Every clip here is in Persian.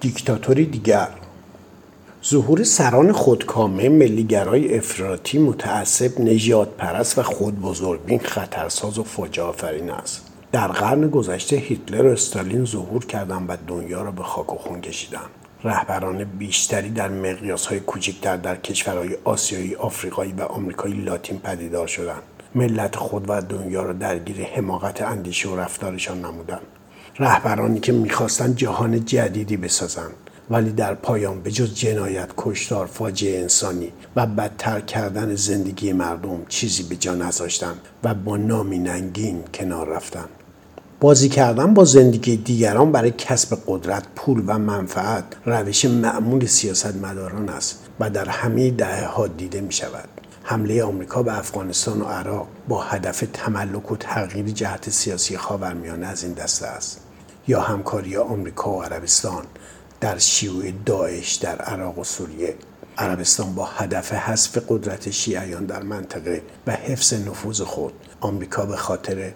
دیکتاتوری دیگر ظهور سران خودکامه ملیگرای افراطی متعصب نجات پرست و خود بزرگبین خطرساز و فاجعه آفرین است در قرن گذشته هیتلر و استالین ظهور کردند و دنیا را به خاک و خون کشیدند رهبران بیشتری در مقیاس های کوچکتر در کشورهای آسیایی، آفریقایی و آمریکای لاتین پدیدار شدند. ملت خود و دنیا را درگیر حماقت اندیشه و رفتارشان نمودند. رهبرانی که می‌خواستند جهان جدیدی بسازند ولی در پایان به جز جنایت کشتار فاجعه انسانی و بدتر کردن زندگی مردم چیزی به جا نذاشتند و با نامی ننگین کنار رفتند بازی کردن با زندگی دیگران برای کسب قدرت، پول و منفعت روش معمول سیاست مداران است و در همه دهه ها دیده می شود. حمله آمریکا به افغانستان و عراق با هدف تملک و تغییر جهت سیاسی خاورمیانه از این دسته است. یا همکاری آمریکا و عربستان در شیوع داعش در عراق و سوریه. عربستان با هدف حذف قدرت شیعیان در منطقه و حفظ نفوذ خود. آمریکا به خاطر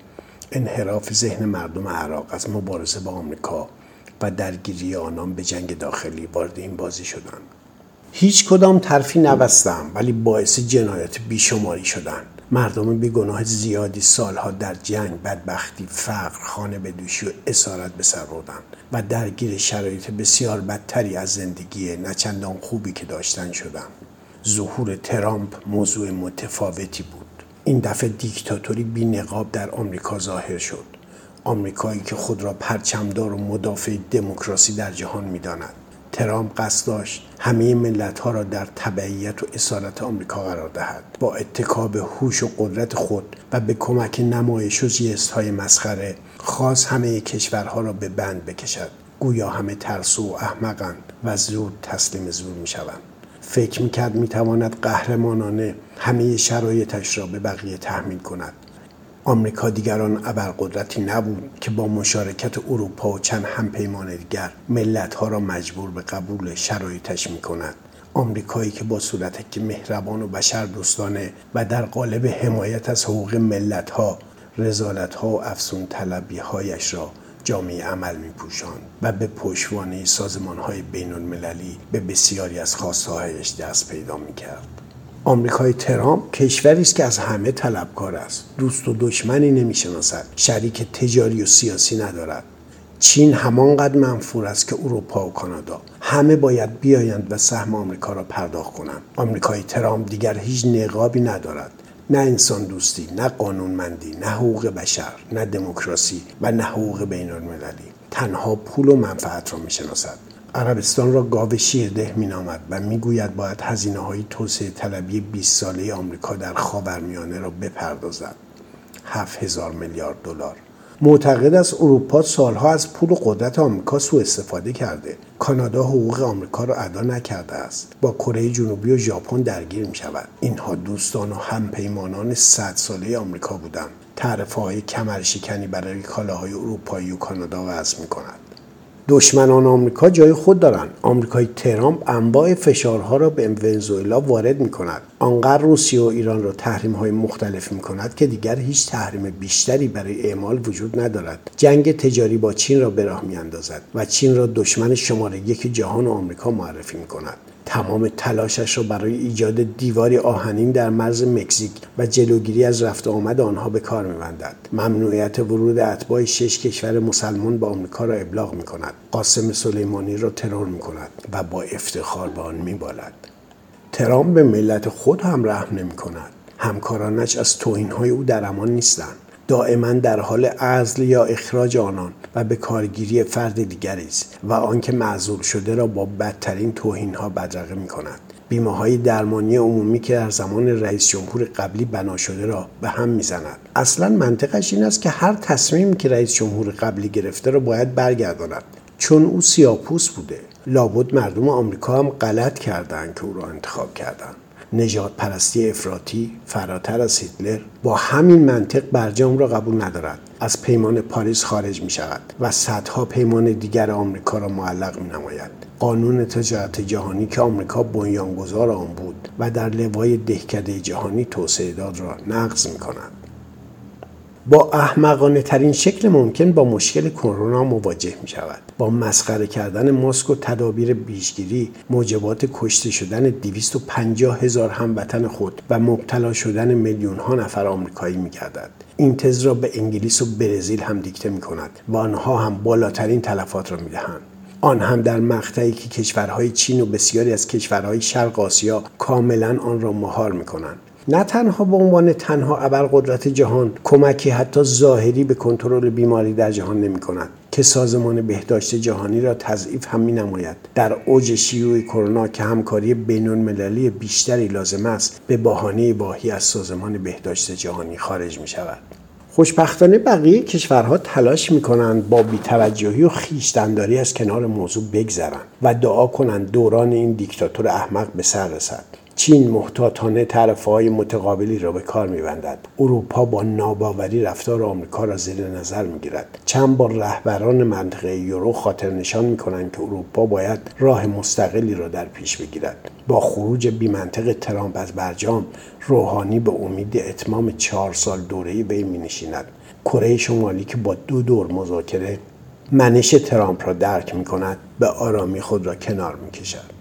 انحراف ذهن مردم عراق از مبارزه با آمریکا و درگیری آنان به جنگ داخلی وارد این بازی شدند. هیچ کدام ترفی نبستم ولی باعث جنایات بیشماری شدند. مردم بیگناه زیادی سالها در جنگ بدبختی فقر خانه به دوشی و اسارت به سر بردند و درگیر شرایط بسیار بدتری از زندگی نچندان خوبی که داشتن شدند. ظهور ترامپ موضوع متفاوتی بود. این دفعه دیکتاتوری بی نقاب در آمریکا ظاهر شد. آمریکایی که خود را پرچمدار و مدافع دموکراسی در جهان می‌داند. ترامپ قصد داشت همه ملت ها را در تبعیت و اسارت آمریکا قرار دهد. با اتکاب هوش و قدرت خود و به کمک نمایش و جست های مسخره خاص همه کشورها را به بند بکشد. گویا همه ترسو و احمقند و زود تسلیم زور می شوند فکر می‌کرد می‌تواند قهرمانانه همه شرایطش را به بقیه تحمیل کند. آمریکا دیگران ابرقدرتی نبود که با مشارکت اروپا و چند همپیمان دیگر ملتها را مجبور به قبول شرایطش می کند. آمریکایی که با صورت که مهربان و بشر دوستانه و در قالب حمایت از حقوق ملتها رزالتها و افسون طلبی هایش را جامعه عمل می و به پشوانه سازمان های بین المللی به بسیاری از خواستهایش دست پیدا می کرد. آمریکای ترامپ کشوری است که از همه طلبکار است. دوست و دشمنی نمی‌شناسد. شریک تجاری و سیاسی ندارد. چین همانقدر منفور است که اروپا و کانادا همه باید بیایند و سهم آمریکا را پرداخت کنند. آمریکای ترامپ دیگر هیچ نقابی ندارد. نه انسان دوستی نه قانونمندی نه حقوق بشر نه دموکراسی و نه حقوق بین المللی تنها پول و منفعت را می‌شناسد. عربستان را گاو شیرده مینامد و می‌گوید باید هزینه های توسعه طلبی 20 ساله آمریکا در خاورمیانه را بپردازد. 7000 میلیارد دلار. معتقد است اروپا سالها از پول و قدرت آمریکا سوء استفاده کرده. کانادا حقوق آمریکا را ادا نکرده است. با کره جنوبی و ژاپن درگیر می شود اینها دوستان و همپیمانان صد ساله آمریکا بودند. تعرفه های کمرشکنی برای کالاهای اروپایی و کانادا وضع می کند دشمنان آمریکا جای خود دارند آمریکای ترامپ انواع فشارها را به ونزوئلا وارد می کند آنقدر روسیه و ایران را تحریم های مختلف می کند که دیگر هیچ تحریم بیشتری برای اعمال وجود ندارد. جنگ تجاری با چین را به راه می اندازد و چین را دشمن شماره یک جهان آمریکا معرفی می کند تمام تلاشش را برای ایجاد دیواری آهنین در مرز مکزیک و جلوگیری از رفت آمد آنها به کار میبندد. ممنوعیت ورود اتباع شش کشور مسلمان به آمریکا را ابلاغ می کند قاسم سلیمانی را ترور می کند و با افتخار به آن میبالد. ترامپ به ملت خود هم رحم نمی کند همکارانش از توهینهای او در امان نیستند. دائما در حال عزل یا اخراج آنان و به کارگیری فرد دیگری است و آنکه معذول شده را با بدترین توهین ها بدرقه می کند بیمه های درمانی عمومی که در زمان رئیس جمهور قبلی بنا شده را به هم می‌زند. اصلا منطقش این است که هر تصمیمی که رئیس جمهور قبلی گرفته را باید برگرداند. چون او سیاپوس بوده. لابد مردم آمریکا هم غلط کردند که او را انتخاب کردند. نجات پرستی افراطی فراتر از هیتلر با همین منطق برجام را قبول ندارد. از پیمان پاریس خارج می شود و صدها پیمان دیگر آمریکا را معلق می نماید قانون تجارت جهانی که آمریکا بنیانگذار آن بود و در لوای دهکده جهانی توسعه داد را نقض می کند با احمقانه ترین شکل ممکن با مشکل کرونا مواجه می شود با مسخره کردن ماسک و تدابیر بیشگیری موجبات کشته شدن 250 هزار هموطن خود و مبتلا شدن میلیون ها نفر آمریکایی می گردد این تز را به انگلیس و برزیل هم دیکته می کند و آنها هم بالاترین تلفات را می دهند آن هم در مقطعی که کشورهای چین و بسیاری از کشورهای شرق آسیا کاملا آن را مهار می کنند نه تنها به عنوان تنها ابرقدرت جهان کمکی حتی ظاهری به کنترل بیماری در جهان نمی کند که سازمان بهداشت جهانی را تضعیف هم می نماید در اوج شیوع کرونا که همکاری بین المللی بیشتری لازم است به بهانه باهی از سازمان بهداشت جهانی خارج می شود خوشبختانه بقیه کشورها تلاش می‌کنند با بیتوجهی و خیشتنداری از کنار موضوع بگذرند و دعا کنند دوران این دیکتاتور احمق به سر رسد. چین محتاطانه طرف های متقابلی را به کار میبندد. اروپا با ناباوری رفتار آمریکا را زیر نظر می‌گیرد. چند بار رهبران منطقه یورو خاطر نشان می‌کنند که اروپا باید راه مستقلی را در پیش بگیرد. با خروج بیمنطق ترامپ از برجام روحانی به امید اتمام چهار سال دوره وی مینشیند. کره شمالی که با دو دور مذاکره منش ترامپ را درک می کند به آرامی خود را کنار می کشد.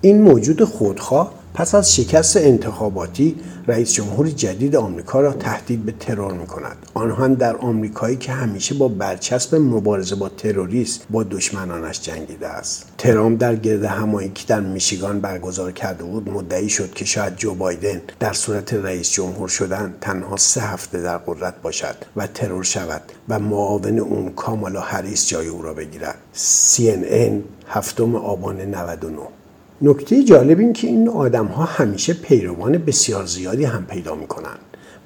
این موجود خودخواه پس از شکست انتخاباتی رئیس جمهور جدید آمریکا را تهدید به ترور می کند آنها در آمریکایی که همیشه با برچسب مبارزه با تروریست با دشمنانش جنگیده است. ترامپ در گرد همایی که در میشیگان برگزار کرده بود مدعی شد که شاید جو بایدن در صورت رئیس جمهور شدن تنها سه هفته در قدرت باشد و ترور شود و معاون اون کامالا هریس جای او را بگیرد. CNN هفتم آبان 99 نکته جالب این که این آدم ها همیشه پیروان بسیار زیادی هم پیدا می‌کنن.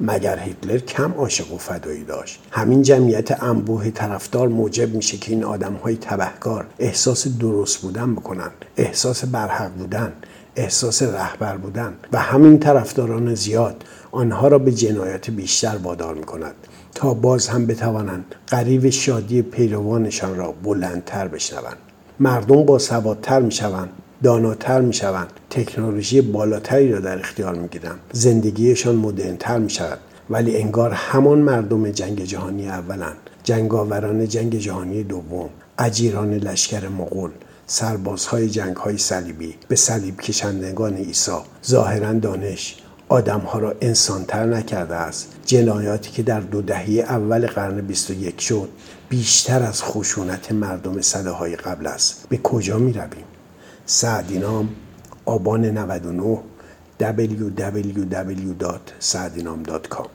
مگر هیتلر کم عاشق و فدایی داشت؟ همین جمعیت انبوه طرفدار موجب میشه که این آدم های تبهکار احساس درست بودن بکنن احساس برحق بودن احساس رهبر بودن و همین طرفداران زیاد آنها را به جنایات بیشتر وادار می‌کند تا باز هم بتوانند قریب شادی پیروانشان را بلندتر بشنوند. مردم با سوادتر می‌شوند. داناتر می شوند تکنولوژی بالاتری را در اختیار می گیرند زندگیشان مدرنتر می شود ولی انگار همان مردم جنگ جهانی اولند. جنگاوران جنگ جهانی دوم. اجیران لشکر مغول. سربازهای جنگ های صلیبی. به صلیب کشندگان عیسی. ظاهرا دانش. آدمها را انسانتر نکرده است. جنایاتی که در دو دهه اول قرن 21 شد بیشتر از خشونت مردم صده های قبل است. به کجا می رویم؟ سعدینام آبان 99 www.سعدینام.com